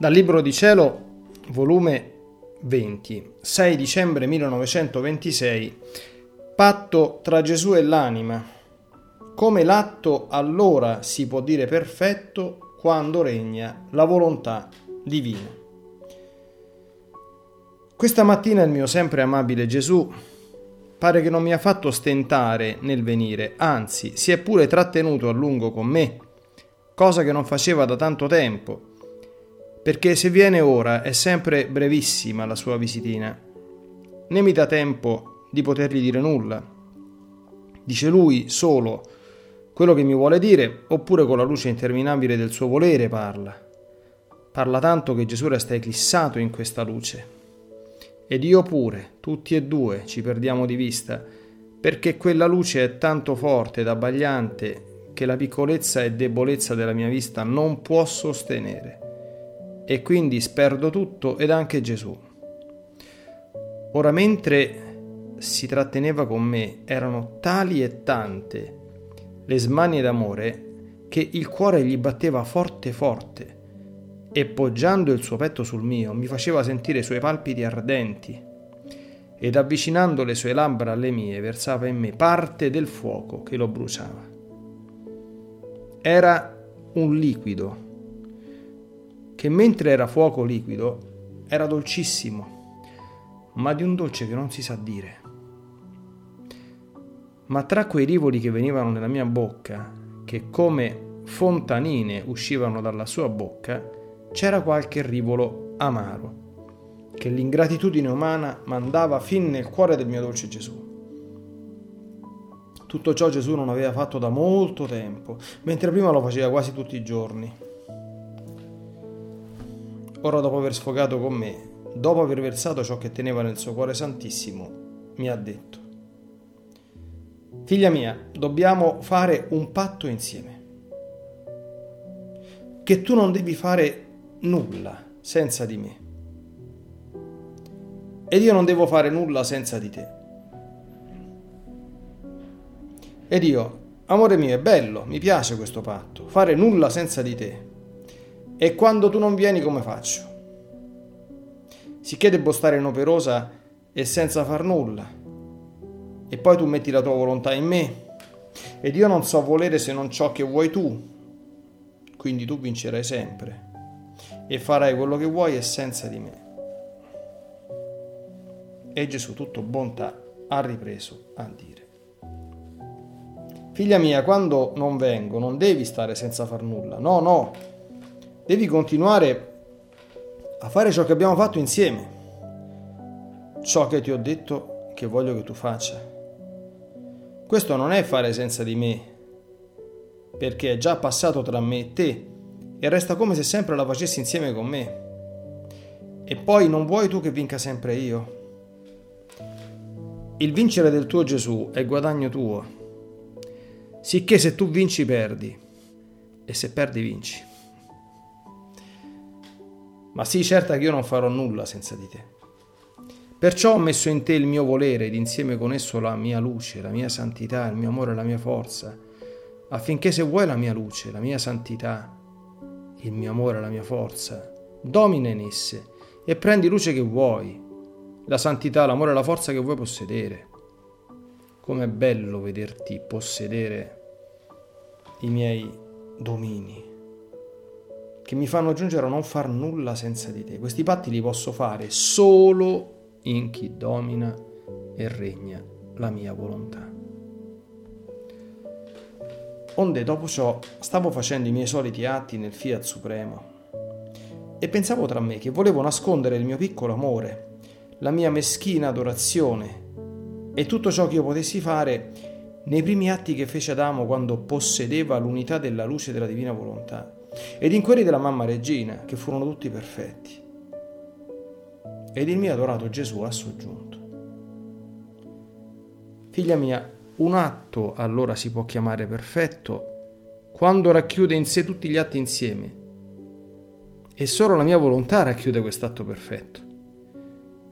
Dal Libro di Cielo, volume 20, 6 dicembre 1926, Patto tra Gesù e l'anima. Come l'atto allora si può dire perfetto quando regna la volontà divina. Questa mattina il mio sempre amabile Gesù pare che non mi ha fatto stentare nel venire, anzi si è pure trattenuto a lungo con me, cosa che non faceva da tanto tempo perché se viene ora è sempre brevissima la sua visitina. Né mi dà tempo di potergli dire nulla. Dice lui solo quello che mi vuole dire, oppure con la luce interminabile del suo volere parla. Parla tanto che Gesù resta eclissato in questa luce. Ed io pure, tutti e due, ci perdiamo di vista, perché quella luce è tanto forte ed abbagliante che la piccolezza e debolezza della mia vista non può sostenere e quindi sperdo tutto ed anche Gesù. Ora mentre si tratteneva con me erano tali e tante le smanie d'amore che il cuore gli batteva forte forte e poggiando il suo petto sul mio mi faceva sentire i suoi palpiti ardenti ed avvicinando le sue labbra alle mie versava in me parte del fuoco che lo bruciava. Era un liquido che mentre era fuoco liquido era dolcissimo, ma di un dolce che non si sa dire. Ma tra quei rivoli che venivano nella mia bocca, che come fontanine uscivano dalla sua bocca, c'era qualche rivolo amaro, che l'ingratitudine umana mandava fin nel cuore del mio dolce Gesù. Tutto ciò Gesù non aveva fatto da molto tempo, mentre prima lo faceva quasi tutti i giorni. Ora dopo aver sfogato con me, dopo aver versato ciò che teneva nel suo cuore santissimo, mi ha detto, Figlia mia, dobbiamo fare un patto insieme, che tu non devi fare nulla senza di me, ed io non devo fare nulla senza di te. Ed io, amore mio, è bello, mi piace questo patto, fare nulla senza di te. E quando tu non vieni come faccio? Sicché devo stare inoperosa e senza far nulla. E poi tu metti la tua volontà in me. Ed io non so volere se non ciò che vuoi tu. Quindi tu vincerai sempre. E farai quello che vuoi e senza di me. E Gesù, tutto bontà, ha ripreso a dire. Figlia mia, quando non vengo non devi stare senza far nulla. No, no, devi continuare a fare ciò che abbiamo fatto insieme, ciò che ti ho detto che voglio che tu faccia. Questo non è fare senza di me, perché è già passato tra me e te e resta come se sempre la facessi insieme con me. E poi non vuoi tu che vinca sempre io? Il vincere del tuo Gesù è guadagno tuo, sicché se tu vinci perdi e se perdi vinci. Ma sii certa che io non farò nulla senza di te. Perciò ho messo in te il mio volere ed insieme con esso la mia luce, la mia santità, il mio amore e la mia forza, affinché se vuoi la mia luce, la mia santità, il mio amore e la mia forza, domina in esse e prendi luce che vuoi, la santità, l'amore e la forza che vuoi possedere. Com'è bello vederti possedere i miei domini che mi fanno giungere a non far nulla senza di te. Questi patti li posso fare solo in chi domina e regna la mia volontà. Onde dopo ciò stavo facendo i miei soliti atti nel Fiat Supremo e pensavo tra me che volevo nascondere il mio piccolo amore, la mia meschina adorazione e tutto ciò che io potessi fare nei primi atti che fece Adamo quando possedeva l'unità della luce della divina volontà ed in quelli della mamma regina, che furono tutti perfetti. Ed il mio adorato Gesù ha soggiunto. Figlia mia, un atto allora si può chiamare perfetto quando racchiude in sé tutti gli atti insieme. E solo la mia volontà racchiude quest'atto perfetto,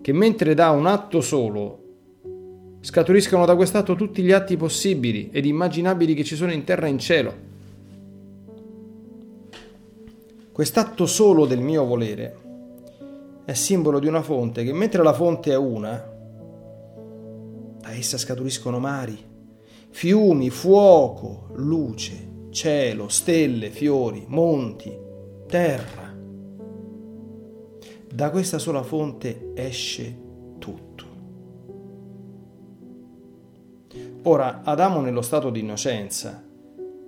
che mentre dà un atto solo, scaturiscono da quest'atto tutti gli atti possibili ed immaginabili che ci sono in terra e in cielo Quest'atto solo del mio volere è simbolo di una fonte che mentre la fonte è una, da essa scaturiscono mari, fiumi, fuoco, luce, cielo, stelle, fiori, monti, terra. Da questa sola fonte esce tutto. Ora, Adamo nello stato di innocenza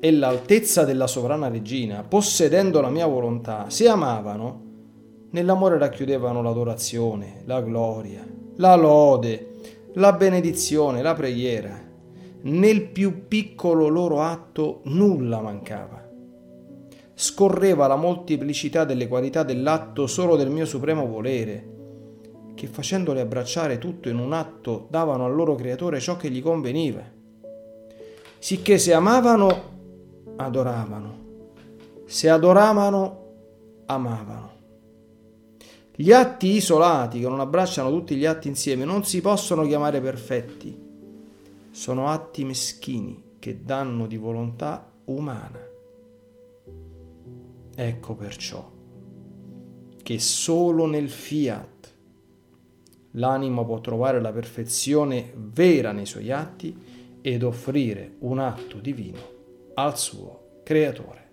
e l'altezza della sovrana regina, possedendo la mia volontà, si amavano, nell'amore racchiudevano l'adorazione, la gloria, la lode, la benedizione, la preghiera. Nel più piccolo loro atto nulla mancava. Scorreva la molteplicità delle qualità dell'atto solo del mio supremo volere, che facendole abbracciare tutto in un atto davano al loro creatore ciò che gli conveniva. Sicché se amavano adoravano. Se adoravano, amavano. Gli atti isolati che non abbracciano tutti gli atti insieme non si possono chiamare perfetti. Sono atti meschini che danno di volontà umana. Ecco perciò che solo nel fiat l'animo può trovare la perfezione vera nei suoi atti ed offrire un atto divino al suo creatore.